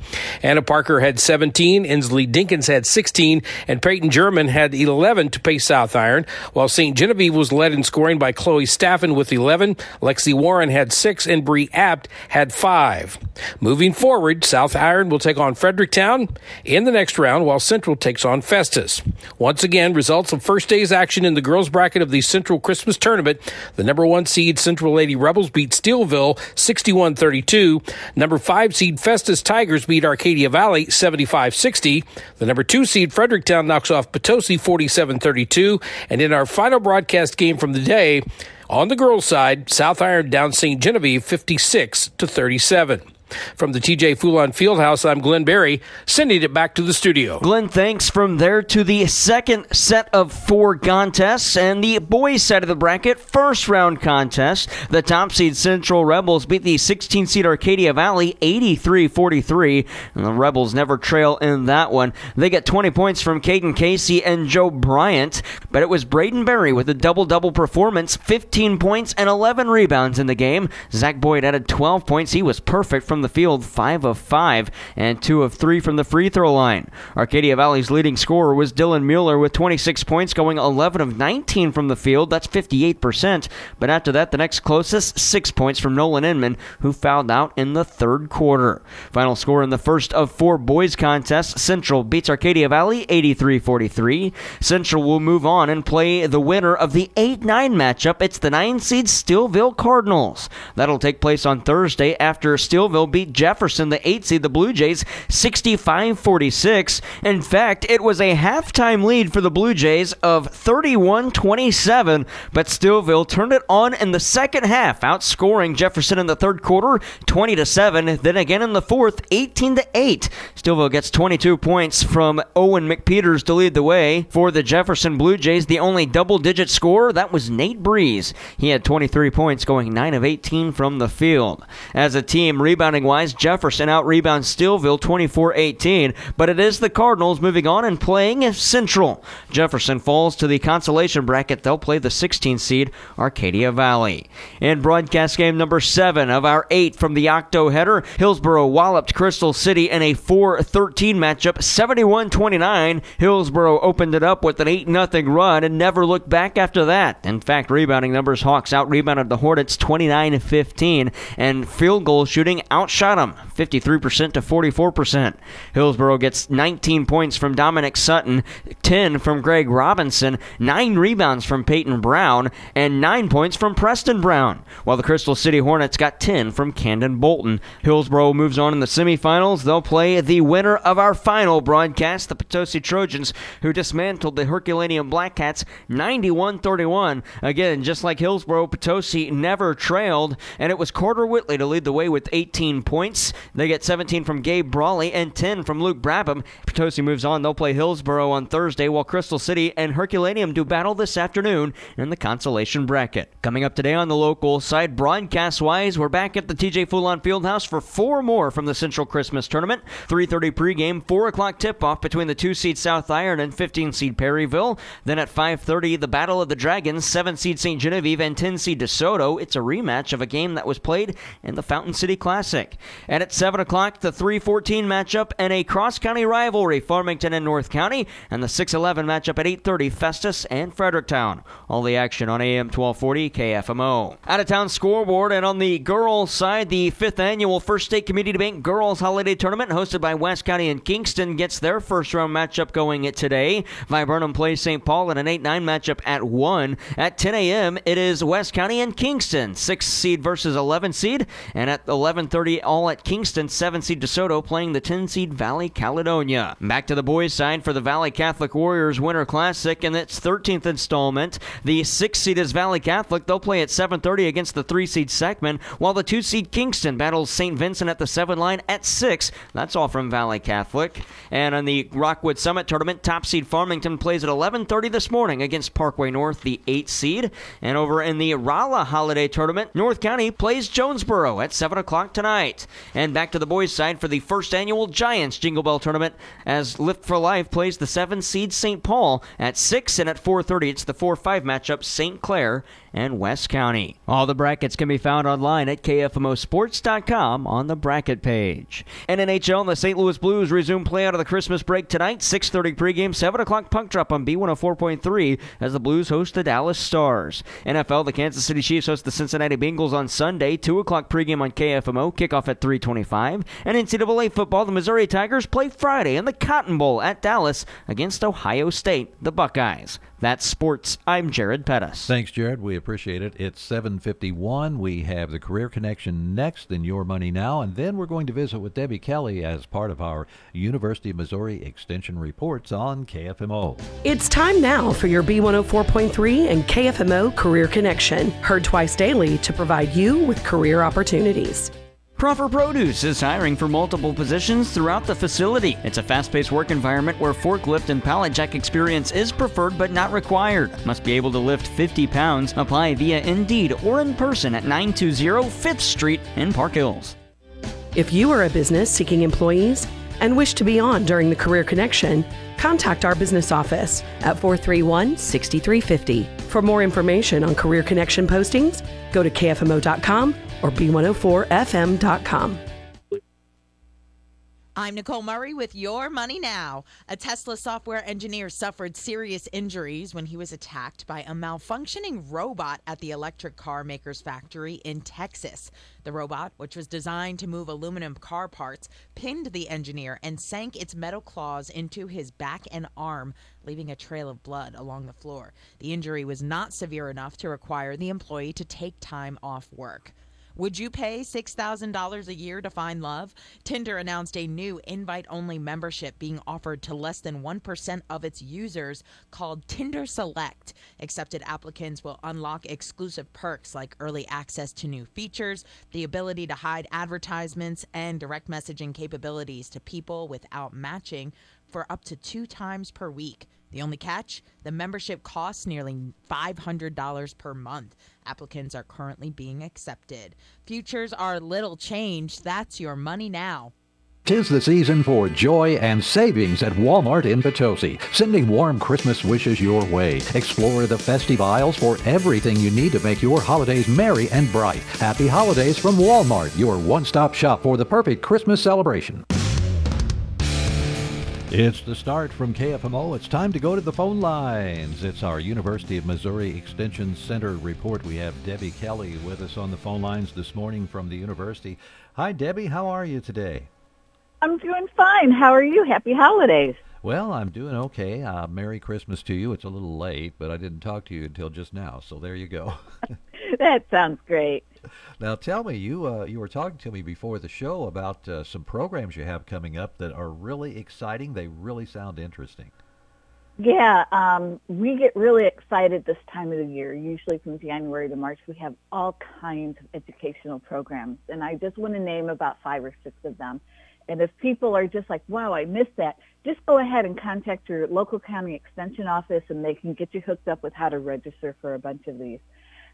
Anna Parker had 17, Inslee Dinkins had 16, and Peyton German had 11 to pay South Iron, while St. Genevieve was led in scoring by Chloe Staffen with 11, Lexi Warren had 6, and Bree Apt had 5. Moving forward, South Iron will take on Fredericktown in the next round, while Central takes on Festus. Once again, results of first day's action in the girls' bracket of the Central Christmas Tournament. The number one seed Central Lady Rebels beat Steelville 61 32. Number five seed Festus Tigers beat Arcadia Valley 75 60. The number two seed Fredericktown knocks off Potosi 47 32. And in our final broadcast game from the day, on the girls' side, South Iron down St. Genevieve 56 to 37. From the TJ Fulon Fieldhouse, I'm Glenn Berry, sending it back to the studio. Glenn, thanks. From there to the second set of four contests and the boys' side of the bracket, first round contest. The top seed Central Rebels beat the 16 seed Arcadia Valley 83 43. And the Rebels never trail in that one. They get 20 points from Caden Casey and Joe Bryant, but it was Braden Berry with a double double performance 15 points and 11 rebounds in the game. Zach Boyd added 12 points. He was perfect from the field, 5 of 5, and 2 of 3 from the free throw line. Arcadia Valley's leading scorer was Dylan Mueller with 26 points, going 11 of 19 from the field. That's 58%. But after that, the next closest, 6 points from Nolan Inman, who fouled out in the third quarter. Final score in the first of four boys contests Central beats Arcadia Valley 83 43. Central will move on and play the winner of the 8 9 matchup. It's the 9 seed Steelville Cardinals. That'll take place on Thursday after Steelville beat Jefferson, the 8 seed, the Blue Jays, 65 46. In fact, it was a halftime lead for the Blue Jays of 31 27, but Stillville turned it on in the second half, outscoring Jefferson in the third quarter 20 to 7. Then again in the fourth, 18 to 8. Stillville gets 22 points from Owen McPeters to lead the way. For the Jefferson Blue Jays, the only double digit scorer, that was Nate Breeze. He had 23 points, going 9 of 18 from the field. As a team, rebounding wise, Jefferson out rebounds Stillville 24 18, but it is the Cardinals moving on and playing Central. Jefferson falls to the consolation bracket. They'll play the 16 seed Arcadia Valley. In broadcast game number 7 of our 8 from the Octo header, Hillsboro walloped Crystal City in a 4 13 matchup, 71 29. Hillsboro opened it up with an 8 0 run and never looked back after that. In fact, rebounding numbers, Hawks out rebounded the Hornets 29 15, and field goal shooting outshot them 53% to 44%. Hillsboro gets 19 points from Dominic Sutton, 10 from Greg Robinson, 9 rebounds from Peyton Brown, and 9 points from Preston Brown, while the Crystal City Hornets got 10 from Camden Bolton. Hillsboro moves on in the semifinals. They'll play the winner of our final broadcast, the Potosi Trojans, who dismantled the Herculaneum Black Cats 91 31. Again, just like Hillsboro, Potosi never trailed, and it was Carter Whitley to lead the way with 18 points. They get 17 from Gabe Brawley and 10 from Luke Brabham. Potosi moves on. They'll play Hillsboro on Thursday, while Crystal City and Herculaneum do battle this afternoon in the consolation bracket. Coming up today on the local side, broadcast wise, we're back at the TJ Fulon Fieldhouse for four more from the Central Christmas Tournament. 3:30 pregame, 4 o'clock tip-off between the two seed South Iron and 15 seed Perryville. Then at 5:30, the Battle of the Dragons, 7 seed St. Genevieve and 10 seed DeSoto. It's a rematch of a game that was played in the Fountain City Classic. And at 7 o'clock, the 3-14 matchup and a cross-county rivalry, Farmington and North County, and the 6-11 matchup at 8:30, Festus and Fredericktown. All the action on AM 1240 KFMO. Out of town scoreboard and on the girls side, the fifth annual First State Community Bank Girls Holiday Tournament, hosted by West County and Kingston, gets their first round matchup going today. Viburnum plays St. Paul in an 8 9 matchup at 1. At 10 a.m., it is West County and Kingston, 6 seed versus 11 seed. And at 11.30, all at Kingston, 7 seed DeSoto playing the 10 seed Valley Caledonia. Back to the boys' side for the Valley Catholic Warriors Winter Classic and its 13th installment. The 6 seed is Valley Catholic. They'll play at 7.30 against the 3 seed Seckman, while the 2 seed Kingston battles St. Vincent at the 7 line at 6. That's all from Valley Catholic. And on the Rockwood Summit Tournament, top seed Farmington plays at 11:30 this morning against Parkway North, the 8 seed. And over in the Rolla Holiday Tournament, North County plays Jonesboro at 7 o'clock tonight. And back to the boys' side for the first annual Giants Jingle Bell Tournament as Lift for Life plays the 7 seed St. Paul at 6 and at 4:30 it's the 4-5 matchup St. Clair and West County. All the brackets can be found online at KFMOsports.com on the bracket page. And NHL, the St. Louis Blues resume play out of the Christmas break tonight. 6.30 pregame, 7 o'clock puck drop on B104.3 as the Blues host the Dallas Stars. NFL, the Kansas City Chiefs host the Cincinnati Bengals on Sunday. 2 o'clock pregame on KFMO, kickoff at 325. And NCAA football, the Missouri Tigers play Friday in the Cotton Bowl at Dallas against Ohio State, the Buckeyes. That's sports. I'm Jared Pettis. Thanks, Jared. We appreciate it. It's 7:51. We have the Career Connection next in Your Money Now, and then we're going to visit with Debbie Kelly as part of our University of Missouri Extension reports on KFMO. It's time now for your B104.3 and KFMO Career Connection, heard twice daily to provide you with career opportunities. Crawford Produce is hiring for multiple positions throughout the facility. It's a fast paced work environment where forklift and pallet jack experience is preferred but not required. Must be able to lift 50 pounds. Apply via Indeed or in person at 920 5th Street in Park Hills. If you are a business seeking employees and wish to be on during the Career Connection, contact our business office at 431 6350. For more information on Career Connection postings, go to kfmo.com or b104fm.com. I'm Nicole Murray with Your Money Now. A Tesla software engineer suffered serious injuries when he was attacked by a malfunctioning robot at the electric car maker's factory in Texas. The robot, which was designed to move aluminum car parts, pinned the engineer and sank its metal claws into his back and arm, leaving a trail of blood along the floor. The injury was not severe enough to require the employee to take time off work. Would you pay $6,000 a year to find love? Tinder announced a new invite only membership being offered to less than 1% of its users called Tinder Select. Accepted applicants will unlock exclusive perks like early access to new features, the ability to hide advertisements, and direct messaging capabilities to people without matching for up to two times per week. The only catch? The membership costs nearly $500 per month. Applicants are currently being accepted. Futures are little changed. That's your money now. Tis the season for joy and savings at Walmart in Potosi, sending warm Christmas wishes your way. Explore the festive aisles for everything you need to make your holidays merry and bright. Happy holidays from Walmart, your one-stop shop for the perfect Christmas celebration. It's the start from KFMO. It's time to go to the phone lines. It's our University of Missouri Extension Center report. We have Debbie Kelly with us on the phone lines this morning from the university. Hi, Debbie. How are you today? I'm doing fine. How are you? Happy holidays. Well, I'm doing okay. Uh, Merry Christmas to you. It's a little late, but I didn't talk to you until just now, so there you go. that sounds great. Now, tell me, you uh, you were talking to me before the show about uh, some programs you have coming up that are really exciting. They really sound interesting. Yeah, um, we get really excited this time of the year. Usually from January to March, we have all kinds of educational programs, and I just want to name about five or six of them. And if people are just like, wow, I missed that, just go ahead and contact your local county extension office and they can get you hooked up with how to register for a bunch of these.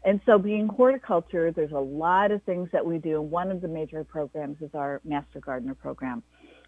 And so being horticulture, there's a lot of things that we do. One of the major programs is our Master Gardener program.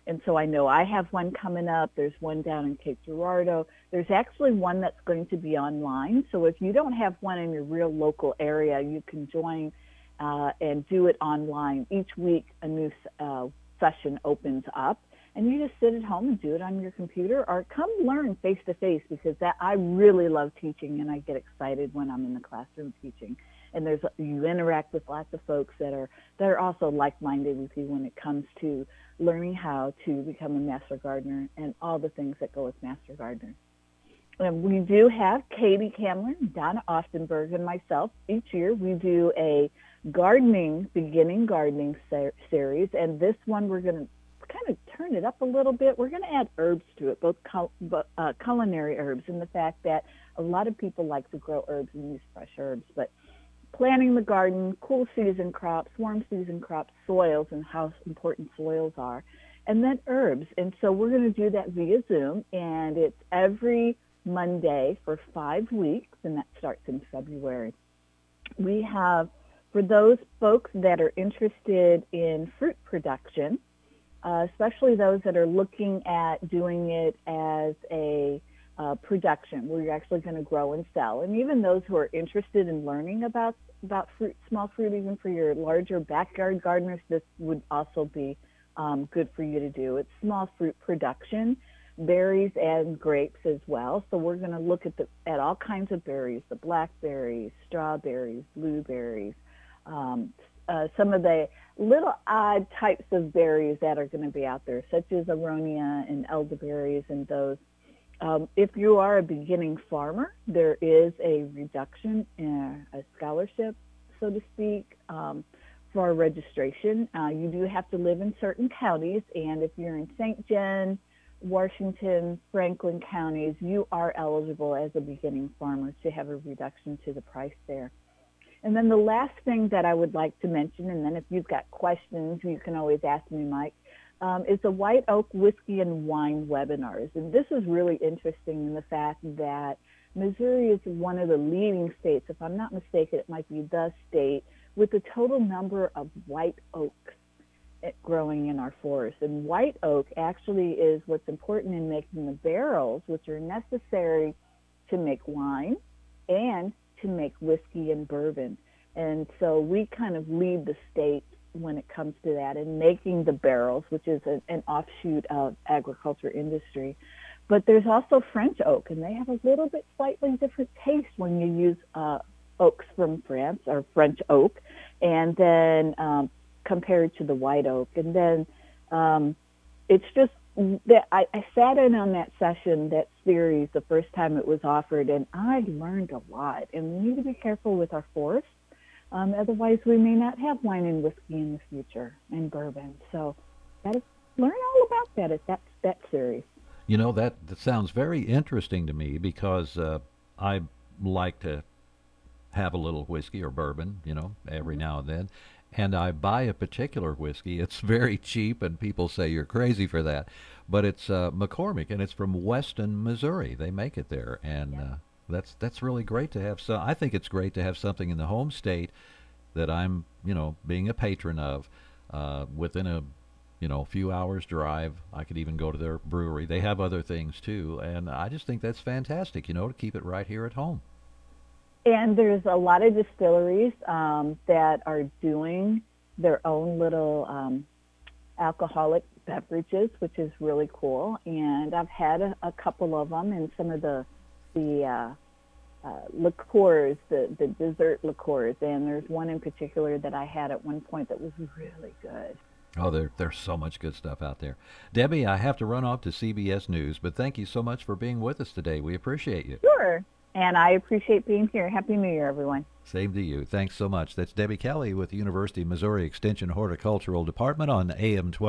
And so I know I have one coming up. There's one down in Cape Girardeau. There's actually one that's going to be online. So if you don't have one in your real local area, you can join uh, and do it online. Each week, a new uh, session opens up and you just sit at home and do it on your computer or come learn face to face because that I really love teaching and I get excited when I'm in the classroom teaching. And there's you interact with lots of folks that are that are also like-minded with you when it comes to learning how to become a master gardener and all the things that go with master gardener. And we do have Katie Kammler, Donna Aufdenberg, and myself. Each year we do a gardening, beginning gardening ser- series, and this one we're going to kind of turn it up a little bit. We're going to add herbs to it, both cul- uh, culinary herbs, and the fact that a lot of people like to grow herbs and use fresh herbs, but planting the garden, cool season crops, warm season crops, soils, and how important soils are, and then herbs. And so we're going to do that via Zoom, and it's every Monday for five weeks, and that starts in February. We have, for those folks that are interested in fruit production, uh, especially those that are looking at doing it as a uh, production where you're actually going to grow and sell. And even those who are interested in learning about about fruit, small fruit, even for your larger backyard gardeners, this would also be um, good for you to do. It's small fruit production, berries and grapes as well. So we're going to look at the at all kinds of berries: the blackberries, strawberries, blueberries, um, uh, some of the little odd types of berries that are going to be out there, such as aronia and elderberries and those. Um, if you are a beginning farmer, there is a reduction in a scholarship, so to speak, um, for registration. Uh, you do have to live in certain counties, and if you're in St. John, Washington, Franklin counties, you are eligible as a beginning farmer to have a reduction to the price there. And then the last thing that I would like to mention, and then if you've got questions, you can always ask me, Mike, um, is the White Oak Whiskey and Wine webinars. And this is really interesting in the fact that Missouri is one of the leading states, if I'm not mistaken, it might be the state with the total number of white oaks growing in our forests. And white oak actually is what's important in making the barrels, which are necessary to make wine and to make whiskey and bourbon. And so we kind of lead the state when it comes to that and making the barrels, which is a, an offshoot of agriculture industry. But there's also French oak, and they have a little bit slightly different taste when you use uh, oaks from France or French oak, and then um, compared to the white oak. And then um, it's just that I, I sat in on that session, that series, the first time it was offered, and I learned a lot. And we need to be careful with our forests Um, otherwise, we may not have wine and whiskey in the future and bourbon. So, got to learn all about that at that that series. You know that that sounds very interesting to me because uh, I like to have a little whiskey or bourbon, you know, every Mm-hmm. now and then. And I buy a particular whiskey. It's very cheap, and people say you're crazy for that. But it's uh, McCormick, and it's from Weston, Missouri. They make it there, and uh, that's that's really great to have. So I think it's great to have something in the home state that I'm, you know, being a patron of, uh, within a, you know, few hours drive. I could even go to their brewery. They have other things too, and I just think that's fantastic. You know, to keep it right here at home. And there's a lot of distilleries um, that are doing their own little um, alcoholic beverages, which is really cool. And I've had a, a couple of them, and some of the the uh, uh, liqueurs, the the dessert liqueurs. And there's one in particular that I had at one point that was really good. Oh, there, there's so much good stuff out there. Debbie, I have to run off to CBS News, but thank you so much for being with us today. We appreciate you. Sure. And I appreciate being here. Happy New Year, everyone. Same to you. Thanks so much. That's Debbie Kelly with the University of Missouri Extension Horticultural Department on AM 12.